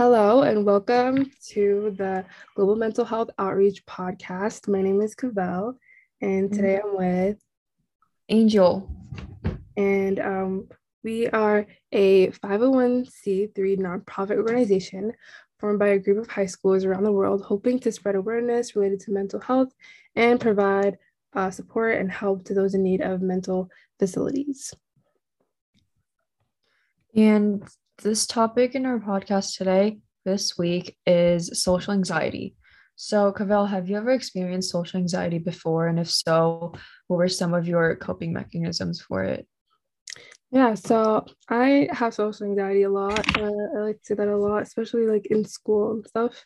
Hello and welcome to the Global Mental Health Outreach Podcast. My name is Cavelle, and today I'm with Angel. And um, we are a 501c3 nonprofit organization formed by a group of high schools around the world, hoping to spread awareness related to mental health and provide uh, support and help to those in need of mental facilities. And this topic in our podcast today, this week, is social anxiety. So, Cavelle, have you ever experienced social anxiety before? And if so, what were some of your coping mechanisms for it? Yeah, so I have social anxiety a lot. Uh, I like to say that a lot, especially like in school and stuff.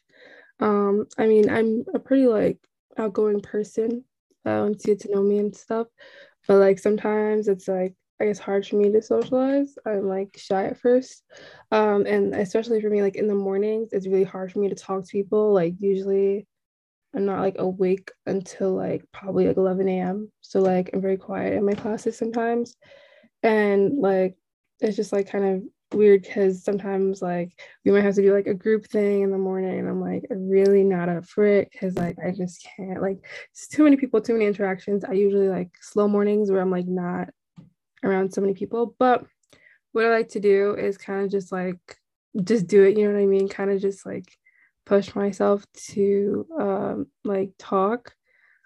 Um, I mean, I'm a pretty like outgoing person uh, once you get to know me and stuff, but like sometimes it's like I guess hard for me to socialize. I'm like shy at first. Um, and especially for me, like in the mornings, it's really hard for me to talk to people. Like usually I'm not like awake until like probably like 11 a.m. So like I'm very quiet in my classes sometimes. And like it's just like kind of weird because sometimes like we might have to do like a group thing in the morning and I'm like really not up for it because like I just can't like it's too many people, too many interactions. I usually like slow mornings where I'm like not around so many people. But what I like to do is kind of just like just do it, you know what I mean? Kind of just like push myself to um like talk.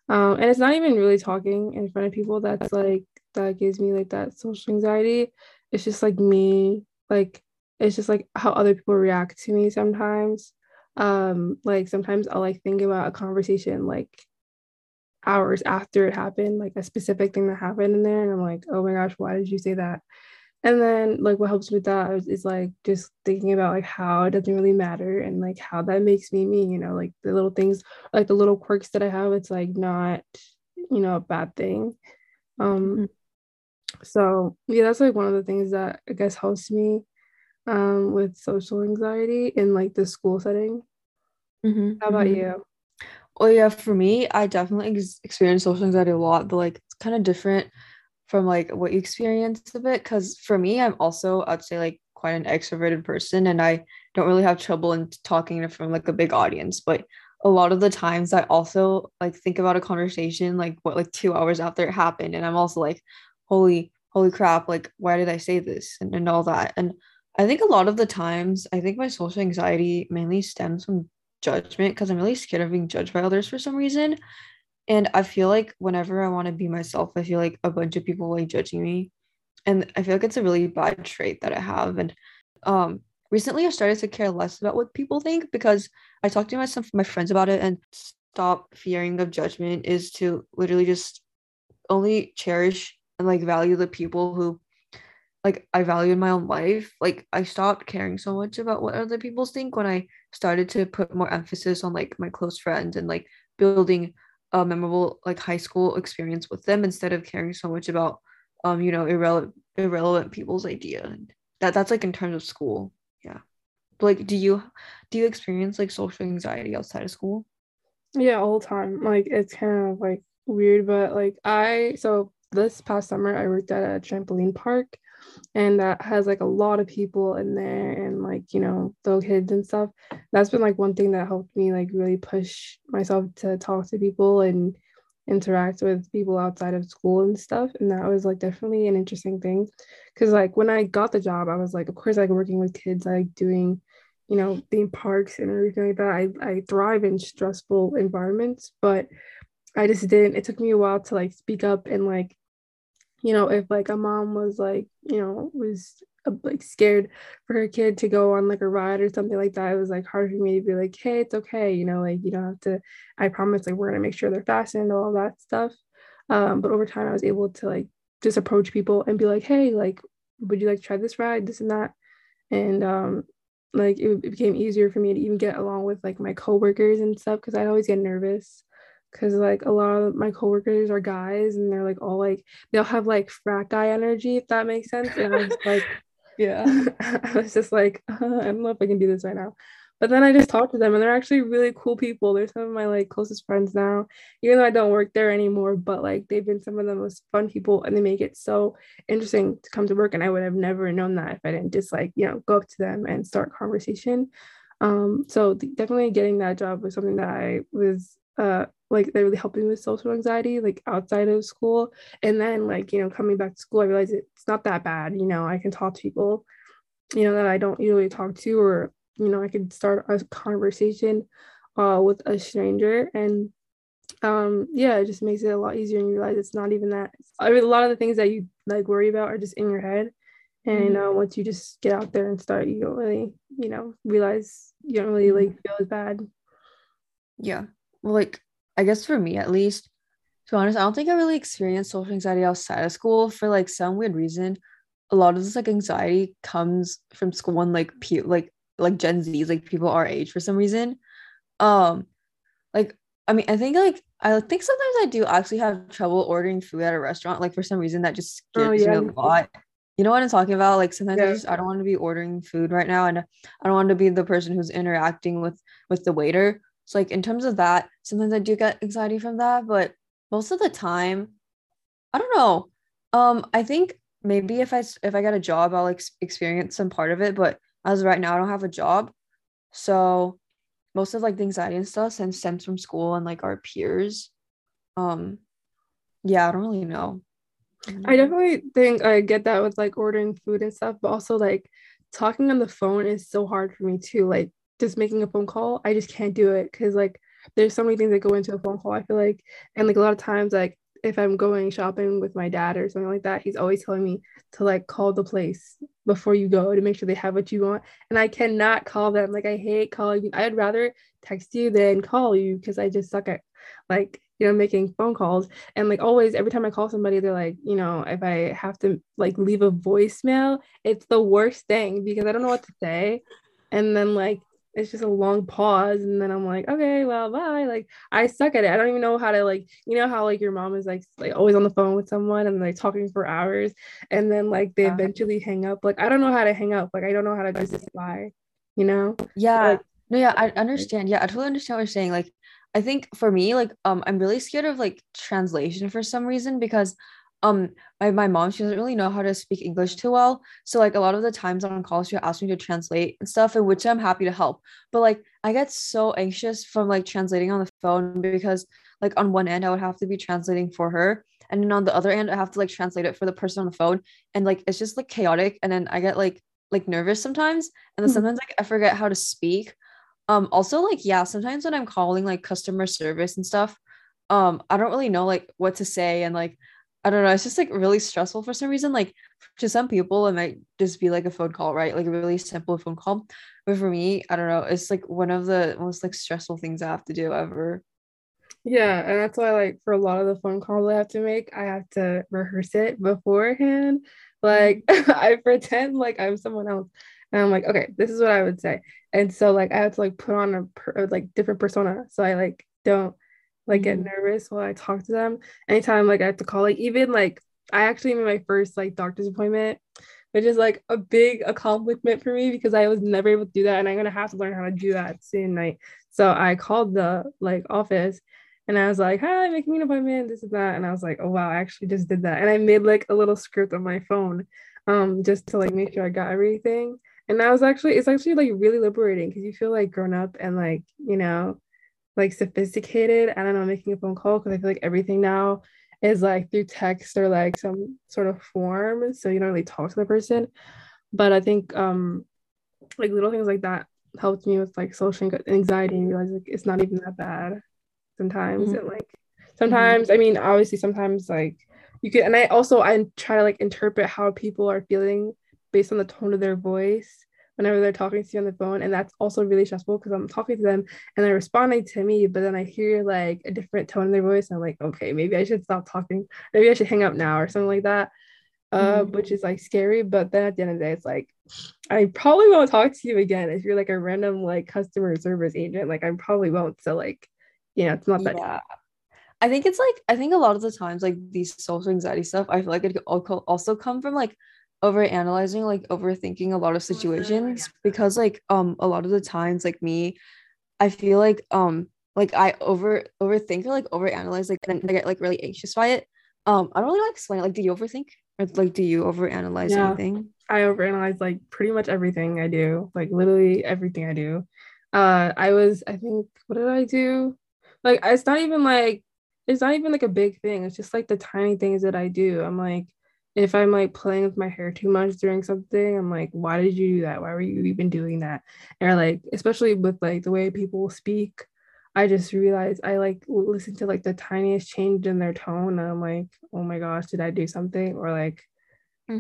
Um and it's not even really talking in front of people that's like that gives me like that social anxiety. It's just like me, like it's just like how other people react to me sometimes. Um like sometimes I'll like think about a conversation like hours after it happened, like a specific thing that happened in there. And I'm like, oh my gosh, why did you say that? And then like what helps with that is, is like just thinking about like how it doesn't really matter and like how that makes me me, you know, like the little things, like the little quirks that I have, it's like not, you know, a bad thing. Um mm-hmm. so yeah, that's like one of the things that I guess helps me um with social anxiety in like the school setting. Mm-hmm. How about mm-hmm. you? Well, yeah, for me, I definitely ex- experience social anxiety a lot, but like it's kind of different from like what you experience a bit. Because for me, I'm also, I'd say, like quite an extroverted person, and I don't really have trouble in talking from like a big audience. But a lot of the times, I also like think about a conversation like what like two hours after it happened, and I'm also like, holy, holy crap! Like, why did I say this and, and all that? And I think a lot of the times, I think my social anxiety mainly stems from judgment because I'm really scared of being judged by others for some reason. And I feel like whenever I want to be myself, I feel like a bunch of people like judging me. And I feel like it's a really bad trait that I have. And um recently I started to care less about what people think because I talked to my some my friends about it and stop fearing of judgment is to literally just only cherish and like value the people who like I value in my own life. Like I stopped caring so much about what other people think when I started to put more emphasis on like my close friends and like building a memorable like high school experience with them instead of caring so much about um you know irrelevant irrelevant people's idea. That that's like in terms of school. Yeah. But, like do you do you experience like social anxiety outside of school? Yeah all the time. Like it's kind of like weird but like i so this past summer i worked at a trampoline park and that has like a lot of people in there and like you know little kids and stuff. That's been like one thing that helped me like really push myself to talk to people and interact with people outside of school and stuff and that was like definitely an interesting thing. Because like when i got the job i was like of course like working with kids like doing you know theme parks and everything like that. I, I thrive in stressful environments but i just didn't it took me a while to like speak up and like you know, if like a mom was like, you know, was uh, like scared for her kid to go on like a ride or something like that, it was like hard for me to be like, hey, it's okay, you know, like you don't have to. I promise, like we're gonna make sure they're fastened, all that stuff. Um, but over time, I was able to like just approach people and be like, hey, like, would you like to try this ride, this and that, and um, like it, it became easier for me to even get along with like my coworkers and stuff because I always get nervous because like a lot of my coworkers are guys and they're like all like they'll have like frat guy energy if that makes sense and I was like yeah. I was just like uh, I don't know if I can do this right now. But then I just talked to them and they're actually really cool people. They're some of my like closest friends now even though I don't work there anymore but like they've been some of the most fun people and they make it so interesting to come to work and I would have never known that if I didn't just like you know go up to them and start conversation. Um, so definitely getting that job was something that I was uh like that really helped me with social anxiety, like outside of school. And then like, you know, coming back to school, I realized it's not that bad. You know, I can talk to people, you know, that I don't usually talk to, or, you know, I could start a conversation uh with a stranger and um yeah it just makes it a lot easier and you realize it's not even that I mean, a lot of the things that you like worry about are just in your head and mm-hmm. uh, once you just get out there and start you don't really you know realize you don't really like feel as bad yeah like i guess for me at least to be honest i don't think i really experienced social anxiety outside of school for like some weird reason a lot of this like anxiety comes from school and like pe- like like gen z's like people our age for some reason um like i mean i think like I think sometimes I do actually have trouble ordering food at a restaurant. Like for some reason, that just oh, gives oh, yeah. me a lot. You know what I'm talking about? Like sometimes yeah. I just I don't want to be ordering food right now, and I don't want to be the person who's interacting with with the waiter. So like in terms of that, sometimes I do get anxiety from that, but most of the time, I don't know. Um, I think maybe if I if I get a job, I'll ex- experience some part of it. But as right now, I don't have a job, so most of like the anxiety and stuff stems stems from school and like our peers. Um, yeah, I don't really know. I definitely think I get that with like ordering food and stuff, but also like talking on the phone is so hard for me too. Like just making a phone call, I just can't do it because like there's so many things that go into a phone call. I feel like, and like a lot of times, like if I'm going shopping with my dad or something like that, he's always telling me to like call the place before you go to make sure they have what you want. And I cannot call them. Like I hate calling. I'd rather text you than call you because I just suck at like, you know, making phone calls. And like always, every time I call somebody, they're like, you know, if I have to like leave a voicemail, it's the worst thing because I don't know what to say. And then like it's just a long pause and then i'm like okay well bye. Like i suck at it. I don't even know how to like you know how like your mom is like like always on the phone with someone and like talking for hours and then like they eventually hang up? Like i don't know how to hang up. Like i don't know how to just lie you know? Yeah. Like, no yeah i understand. Yeah i totally understand what you're saying. Like i think for me like um i'm really scared of like translation for some reason because um my, my mom she doesn't really know how to speak english too well. So like a lot of the times on call she asked me to translate and stuff and which i'm happy to help. But like i get so anxious from like translating on the phone because like on one end i would have to be translating for her. And then on the other end i have to like translate it for the person on the phone. And like it's just like chaotic. And then i get like like nervous sometimes. And then mm-hmm. sometimes like i forget how to speak. Um also like yeah sometimes when i'm calling like customer service and stuff um i don't really know like what to say. And like I don't know. It's just like really stressful for some reason. Like to some people, it might just be like a phone call, right? Like a really simple phone call. But for me, I don't know. It's like one of the most like stressful things I have to do ever. Yeah, and that's why like for a lot of the phone calls I have to make, I have to rehearse it beforehand. Like I pretend like I'm someone else, and I'm like, okay, this is what I would say, and so like I have to like put on a per- like different persona, so I like don't like get mm-hmm. nervous while I talk to them. Anytime like I have to call, like even like I actually made my first like doctor's appointment, which is like a big accomplishment for me because I was never able to do that, and I'm gonna have to learn how to do that soon. Like so, I called the like office. And I was like, hi, making an appointment, this is that. And I was like, oh wow, I actually just did that. And I made like a little script on my phone um just to like make sure I got everything. And that was actually it's actually like really liberating because you feel like grown up and like, you know, like sophisticated. I don't know, making a phone call because I feel like everything now is like through text or like some sort of form. So you don't really talk to the person. But I think um like little things like that helped me with like social anxiety and realize like it's not even that bad sometimes. Mm-hmm. And like sometimes, mm-hmm. I mean, obviously sometimes like you could and I also I try to like interpret how people are feeling based on the tone of their voice whenever they're talking to you on the phone. And that's also really stressful because I'm talking to them and they're responding to me, but then I hear like a different tone in their voice. And I'm like, okay, maybe I should stop talking. Maybe I should hang up now or something like that. Uh, mm-hmm. which is like scary. But then at the end of the day, it's like I probably won't talk to you again if you're like a random like customer service agent. Like I probably won't. So like, you know, it's not that. Yeah. I think it's like I think a lot of the times like these social anxiety stuff I feel like it could also come from like over analyzing like overthinking a lot of situations because like um a lot of the times like me i feel like um like i over overthink or like over analyze like and i get like really anxious by it um i don't really like explain it like do you overthink Or like do you overanalyze Yeah. anything? I overanalyze like pretty much everything I do, like literally everything I do. Uh, I was, I think, what did I do? Like, it's not even like, it's not even like a big thing. It's just like the tiny things that I do. I'm like, if I'm like playing with my hair too much during something, I'm like, why did you do that? Why were you even doing that? Or like, especially with like the way people speak, I just realized I like listen to like the tiniest change in their tone. And I'm like, oh my gosh, did I do something? Or like,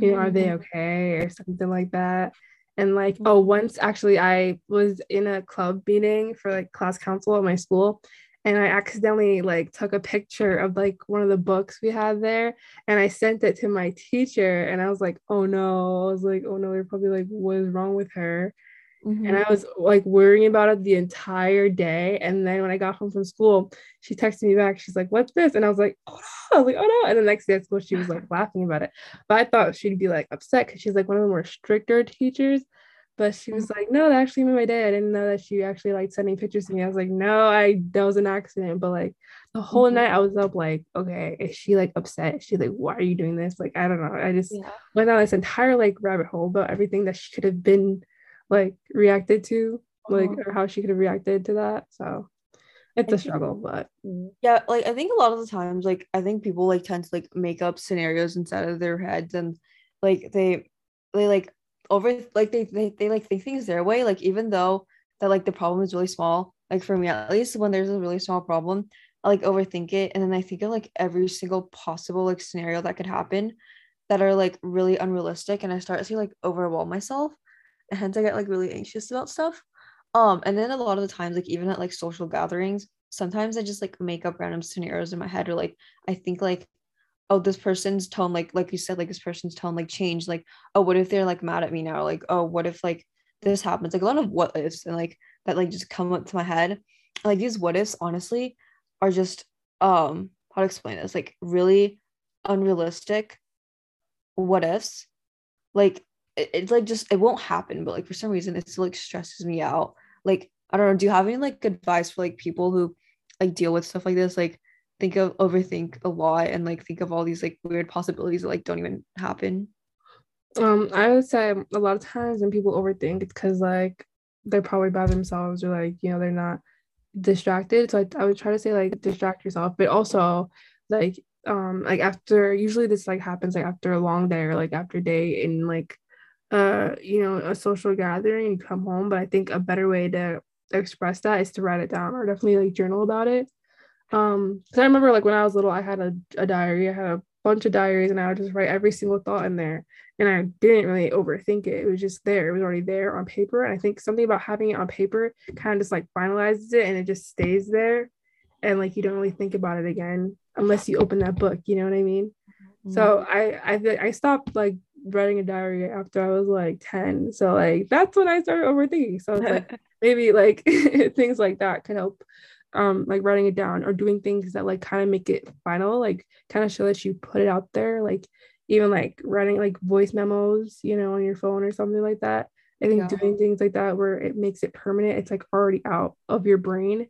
you know, are they Mhm. okay or something like that? And like, Mhm. oh, once actually I was in a club meeting for like class council at my school, and I accidentally like took a picture of like one of the books we had there, and I sent it to my teacher, and I was like, oh no, I was like, oh no, they're probably like, what is wrong with her? and Mhm. I was like worrying about it the entire day. And then when I got home from school, she texted me back. She's like, "What's this?" And I was like, "Oh no!" I was like, "Oh no!" And the next day at school, she was like laughing about it. But I thought she'd be like upset because she's like one of the more stricter teachers. But she was like, "No, that actually made my day. I didn't know that she actually like sending pictures to me." I was like, "No, I that was an accident." But like the whole Mhm. night, I was up like, "Okay, is she like upset? She like, why are you doing this?" Like I don't know. I just Yeah. went down this entire like rabbit hole about everything that she could have been like reacted to, like Uh-huh. or how she could have reacted to that. So it's I a struggle, but mm, Yeah, like I think a lot of the times, like I think people like tend to like make up scenarios inside of their heads and like they they like over like they they, they like think things their way. Like even though that like the problem is really small, like for me at least when there's a really small problem, I like overthink it and then I think of like every single possible like scenario that could happen that are like really unrealistic and I start to like overwhelm myself and hence I get like really anxious about stuff. Um, and then a lot of the times, like even at like social gatherings, sometimes I just like make up random scenarios in my head, or like I think like, oh, this person's tone, like like you said, like this person's tone like changed. Like, oh, what if they're like mad at me now? Like, oh, what if like this happens? Like a lot of what ifs and like that like just come up to my head. Like these what ifs, honestly, are just um how to explain this? Like really unrealistic what ifs. Like it, it's like just it won't happen, but like for some reason it still like stresses me out. Like I don't know, do you have any like advice for like people who like deal with stuff like this? Like think of overthink a lot and like think of all these like weird possibilities that like don't even happen. um I would say a lot of times when people overthink it's because like they're probably by themselves or like you know they're not distracted. So I, I would try to say like distract yourself, but also like um like after usually this like happens like after a long day or like after day in like uh you know a social gathering you come home but i think a better way to express that is to write it down or definitely like journal about it um because i remember like when i was little i had a, a diary. I had a bunch of diaries and i would just write every single thought in there. And i didn't really overthink it. It was just there. It was already there on paper. And i think something about having it on paper kind of just like finalizes it and it just stays there. And like you don't really think about it again unless you open that book you know what i mean? So I I I stopped like writing a diary after I was like 10. So like that's when I started overthinking. So like maybe like things like that can help um like writing it down or doing things that like kind of make it final, like kind of show that you put it out there, like even like writing like voice memos, you know, on your phone or something like that. I think Yeah. doing things like that where it makes it permanent, it's like already out of your brain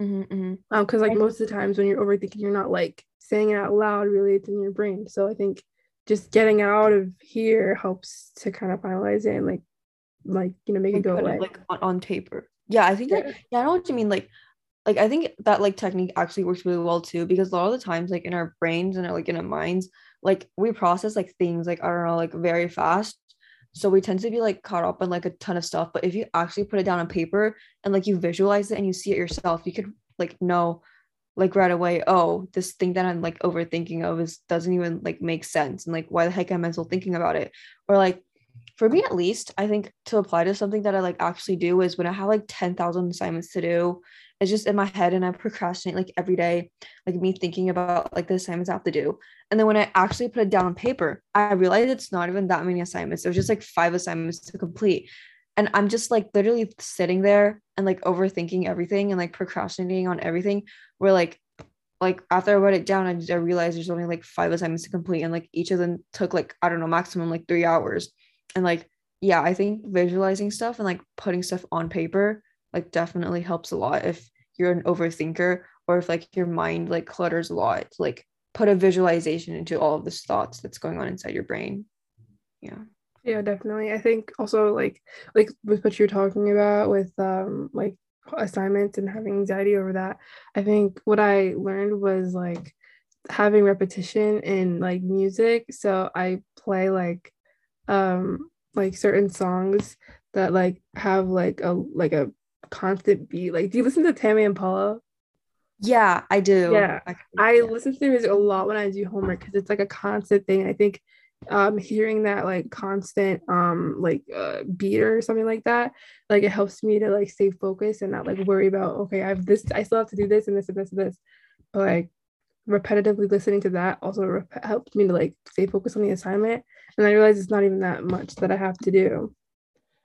Mhm, mhm. um because like most of the times when you're overthinking you're not like saying it out loud really it's in your brain so i think just getting out of here helps to kind of finalize it and like like you know make it go away like on, on paper. Yeah, I think that Yeah. yeah, I know what you mean. Like like I think that like technique actually works really well too because a lot of the times like in our brains and our, like in our minds like we process like things like I don't know like very fast. So we tend to be like caught up in like a ton of stuff but if you actually put it down on paper and like you visualize it and you see it yourself you could like know like right away oh this thing that I'm like overthinking of is doesn't even like make sense and like why the heck am I still thinking about it? Or like for me at least I think to apply to something that I like actually do is when I have like 10,000 assignments to do it's just in my head and I procrastinate like every day, like me thinking about like the assignments I have to do. And then when I actually put it down on paper, I realized it's not even that many assignments. It was just like five assignments to complete. And I'm just like literally sitting there and like overthinking everything and like procrastinating on everything. Where like like after I wrote it down, I, I realized there's only like five assignments to complete, and like each of them took like I don't know maximum like three hours. And like yeah, I think visualizing stuff and like putting stuff on paper like definitely helps a lot if you're an overthinker or if like your mind like clutters a lot like put a visualization into all of this thoughts that's going on inside your brain. Yeah. Yeah definitely. I think also like like with what you're talking about with um like assignments and having anxiety over that i think what i learned was like having repetition in like music. So i play like um like certain songs that like have like a like a constant beat. Like do you listen to Tame Impala? yeah i do. Yeah. I, I listen. to their music a lot when i do homework because it's like a constant thing. I think um hearing that like constant um like uh, beat or something like that like it helps me to like stay focused and not like worry about okay i have this i still have to do this and this and this and this. But like repetitively listening to that also rep- helped me to like stay focused on the assignment. And i realized it's not even that much that i have to do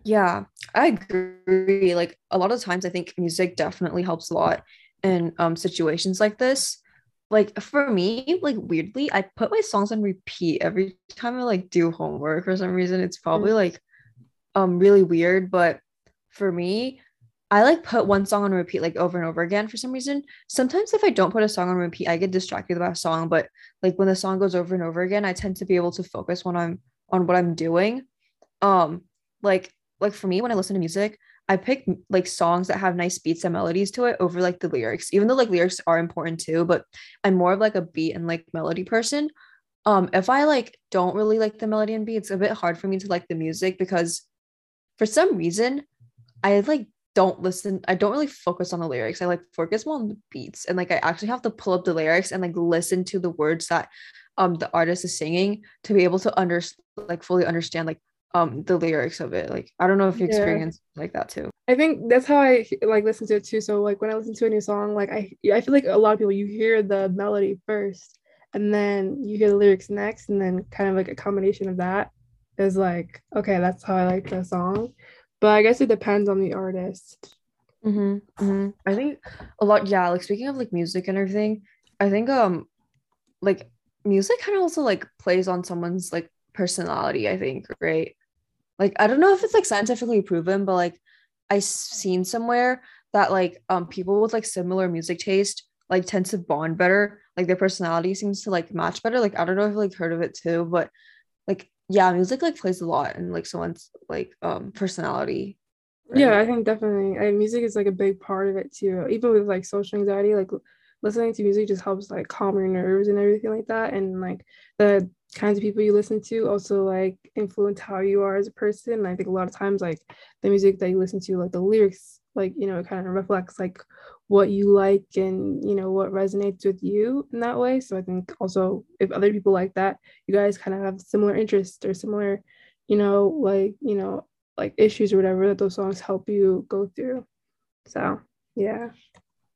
yeah i agree like a lot of times i think music definitely helps a lot in um situations like this like for me like weirdly i put my songs on repeat every time i like do homework for some reason it's probably mm-hmm. like um really weird but for me I like put one song on repeat like over and over again for some reason. Sometimes if I don't put a song on repeat, I get distracted by a song, but like when the song goes over and over again, I tend to be able to focus when I'm on what I'm doing. Um like like for me when I listen to music, I pick like songs that have nice beats and melodies to it over like the lyrics. Even though like lyrics are important too, but I'm more of like a beat and like melody person. Um if I like don't really like the melody and beat, it's a bit hard for me to like the music because for some reason I like don't listen i don't really focus on the lyrics i like focus more on the beats and like i actually have to pull up the lyrics and like listen to the words that um the artist is singing to be able to under like fully understand like um the lyrics of it like i don't know if you yeah. experience like that too i think that's how i like listen to it too so like when i listen to a new song like i i feel like a lot of people you hear the melody first and then you hear the lyrics next and then kind of like a combination of that is like okay that's how i like the song but I guess it depends on the artist. Mm-hmm, mm-hmm. I think a lot. Yeah, like speaking of like music and everything, I think um, like music kind of also like plays on someone's like personality. I think right. Like I don't know if it's like scientifically proven, but like I seen somewhere that like um people with like similar music taste like tend to bond better. Like their personality seems to like match better. Like I don't know if like heard of it too, but like yeah, music like plays a lot in like someone's like um personality. Right? Yeah, I think definitely. I, music is like a big part of it too. Even with like social anxiety, like listening to music just helps like calm your nerves and everything like that. And like the kinds of people you listen to also like influence how you are as a person. And I think a lot of times like the music that you listen to, like the lyrics, like you know, it kind of reflects like what you like and you know what resonates with you in that way. So i think also if other people like that you guys kind of have similar interests or similar you know like you know like issues or whatever that those songs help you go through. So yeah.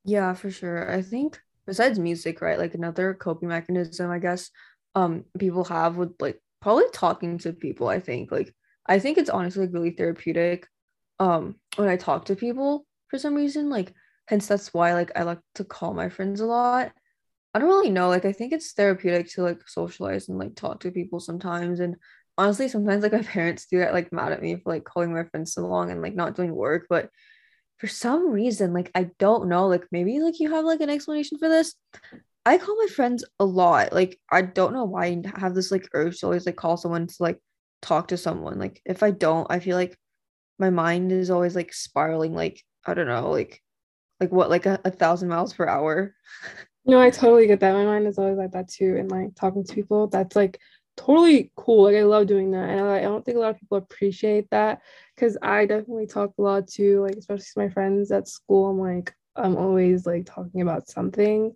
Yeah for sure. I think besides music right like another coping mechanism i guess um people have with like probably talking to people i think like i think it's honestly like really therapeutic um when i talk to people for some reason like hence that's why like I like to call my friends a lot. I don't really know. Like I think it's therapeutic to like socialize and like talk to people sometimes. And honestly, sometimes like my parents do get like mad at me for like calling my friends so long and like not doing work. But for some reason, like I don't know, like maybe like you have like an explanation for this. I call my friends a lot. Like I don't know why I have this like urge to always like call someone to like talk to someone. Like if I don't, I feel like my mind is always like spiraling like I don't know, like like what like a, a thousand miles per hour no i totally get that my mind is always like that too and like talking to people that's like totally cool like i love doing that and i, I don't think a lot of people appreciate that because i definitely talk a lot too like especially to my friends at school i'm like i'm always like talking about something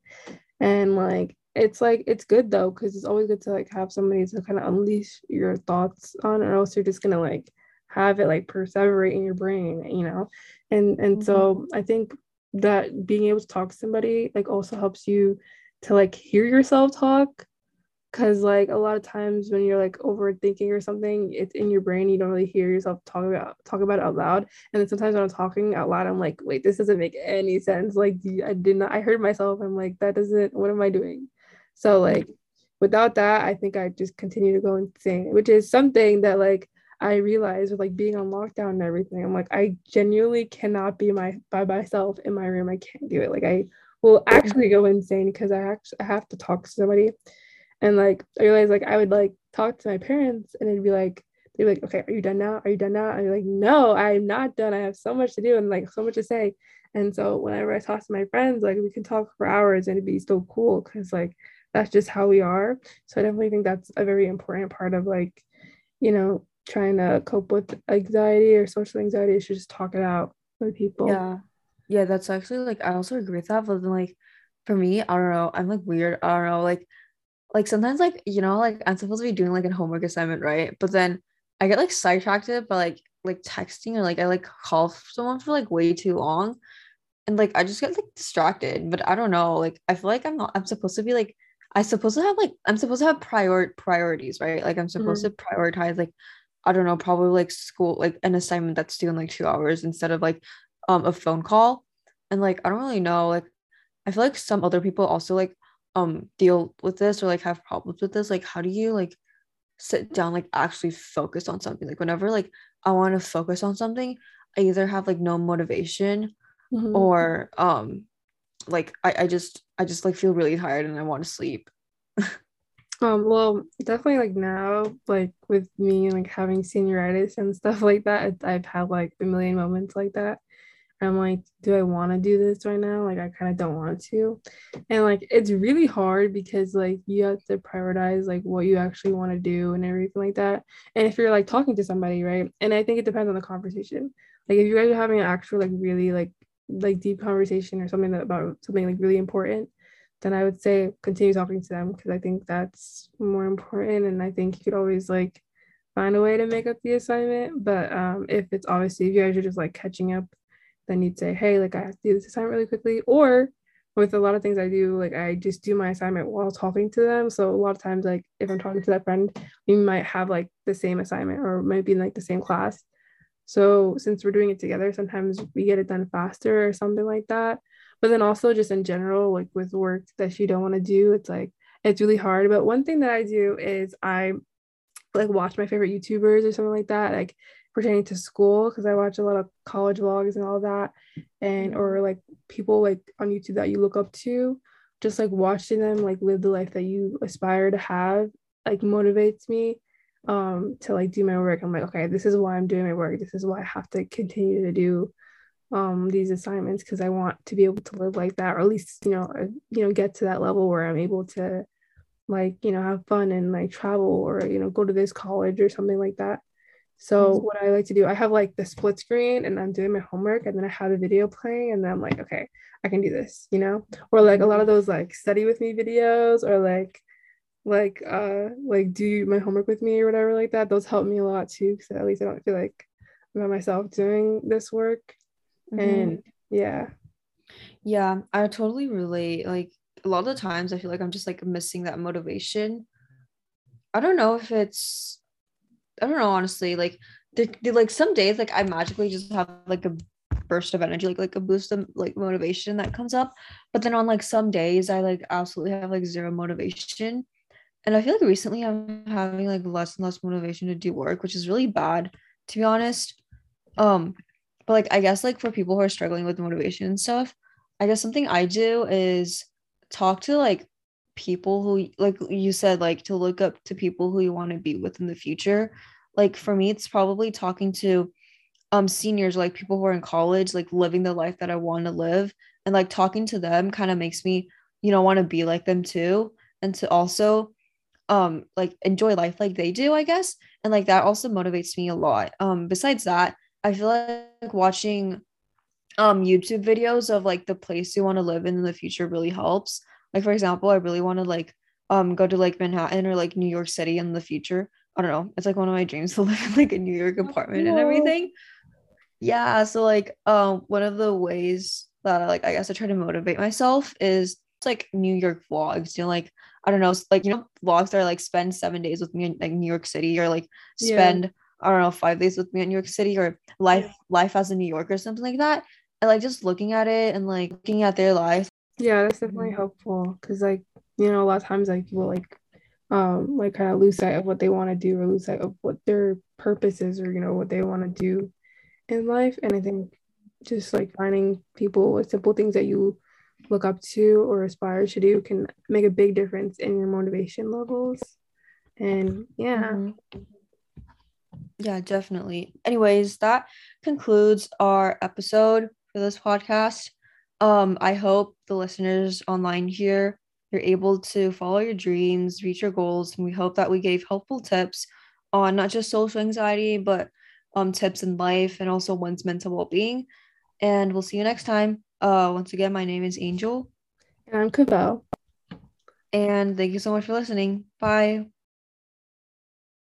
and like it's like it's good though because it's always good to like have somebody to kind of unleash your thoughts on or else you're just gonna like have it like perseverate in your brain you know and and mm-hmm. so i think that being able to talk to somebody like also helps you to like hear yourself talk because like a lot of times when you're like overthinking or something it's in your brain you don't really hear yourself talk about talk about it out loud and then sometimes when i'm talking out loud i'm like wait this doesn't make any sense like i did not i heard myself i'm like that doesn't what am i doing so like without that i think i just continue to go insane which is something that like I realized with like being on lockdown and everything, I'm like, I genuinely cannot be my by myself in my room. I can't do it. Like I will actually go insane because I actually I have to talk to somebody. And like I realized like I would like talk to my parents and it'd be like they'd be like, okay, are you done now? Are you done now? And you're like, no, I'm not done. I have so much to do and like so much to say. And so whenever I talk to my friends, like we can talk for hours and it'd be so cool because like that's just how we are. So I definitely think that's a very important part of like, you know, trying to cope with anxiety or social anxiety is just talk it out with people. Yeah. Yeah, that's actually like I also agree with that, but then like for me, I don't know, I'm like weird. I don't know, like like sometimes like you know, like I'm supposed to be doing like a homework assignment, right? But then I get like sidetracked by like like texting or like I like call someone for like way too long. And like I just get like distracted. But I don't know. Like I feel like I'm not I'm supposed to be like I supposed to have like I'm supposed to have prior priorities, right? Like I'm supposed mm-hmm. to prioritize like I don't know, probably like school, like an assignment that's due in like two hours instead of like um a phone call. And like I don't really know. Like I feel like some other people also like um deal with this or like have problems with this. Like how do you like sit down like actually focus on something? Like whenever like I want to focus on something, I either have like no motivation mm-hmm. or um like I, I just I just like feel really tired and I want to sleep. um well definitely like now like with me like having senioritis and stuff like that I've had like a million moments like that. I'm like, do I want to do this right now? Like I kind of don't want to. And like it's really hard because like you have to prioritize like what you actually want to do and everything like that. And if you're like talking to somebody, right? And I think it depends on the conversation. Like if you guys are having an actual like really like like deep conversation or something that about something like really important, then I would say continue talking to them because I think that's more important. And I think you could always like find a way to make up the assignment. But um, if it's obviously if you guys are just like catching up, then you'd say, hey, like I have to do this assignment really quickly. Or with a lot of things I do, like I just do my assignment while talking to them. So a lot of times, like if I'm talking to that friend, we might have like the same assignment or might be in like the same class. So since we're doing it together, sometimes we get it done faster or something like that. But then also just in general, like with work that you don't want to do, it's like it's really hard. But one thing that I do is I like watch my favorite YouTubers or something like that, like pertaining to school, because I watch a lot of college vlogs and all that, and or like people like on YouTube that you look up to, just like watching them like live the life that you aspire to have, like motivates me um to like do my work. I'm like okay this is why i'm doing my work. This is why i have to continue to do um these assignments because i want to be able to live like that or at least you know uh, you know get to that level where i'm able to like you know have fun and like travel or you know go to this college or something like that so mm-hmm. what i like to do i have like the split screen and i'm doing my homework and then i have a video playing and then i'm like okay i can do this you know? Or like a lot of those like study with me videos or like like uh like do my homework with me or whatever like that those help me a lot too because at least i don't feel like i'm by myself doing this work. Mm-hmm. and yeah. Yeah i totally relate like a lot of the times i feel like i'm just like missing that motivation. I don't know if it's i don't know honestly like the, like some days like i magically just have like a burst of energy like like a boost of like motivation that comes up but then on like some days i like absolutely have like zero motivation and I feel like recently I'm having like less and less motivation to do work, which is really bad, to be honest. Um, but like I guess like for people who are struggling with motivation and stuff, I guess something I do is talk to like people who like you said like to look up to people who you want to be with in the future. Like for me, it's probably talking to um seniors, like people who are in college, like living the life that I want to live, and like talking to them kind of makes me, you know, want to be like them too, and to also um like enjoy life like they do i guess. And like that also motivates me a lot. Um besides that i feel like watching um youtube videos of like the place you want to live in in the future really helps like for example i really want to like um go to like manhattan or like new york city in the future i don't know it's like one of my dreams to live in like a new york apartment and everything yeah so like um one of the ways that I like i guess i try to motivate myself is like new york vlogs you know like I don't know, like you know, vlogs that are like spend seven days with me in like New York City or like spend yeah. I don't know five days with me in New York City or life yeah. life as a New Yorker or something like that. And like just looking at it and like looking at their life. Yeah, that's definitely helpful because like you know a lot of times like people like um like kind of lose sight of what they want to do or lose sight of what their purpose is or you know what they want to do in life. And I think just like finding people with simple things that you look up to or aspire to do can make a big difference in your motivation levels. And yeah. Mm-hmm. Yeah, definitely. Anyways, that concludes our episode for this podcast. Um, I hope the listeners online here you're able to follow your dreams, reach your goals, and we hope that we gave helpful tips on not just social anxiety, but um tips in life and also one's mental well-being. And we'll see you next time. Uh, once again, my name is Angel. And I'm Cavelle. And thank you so much for listening. Bye.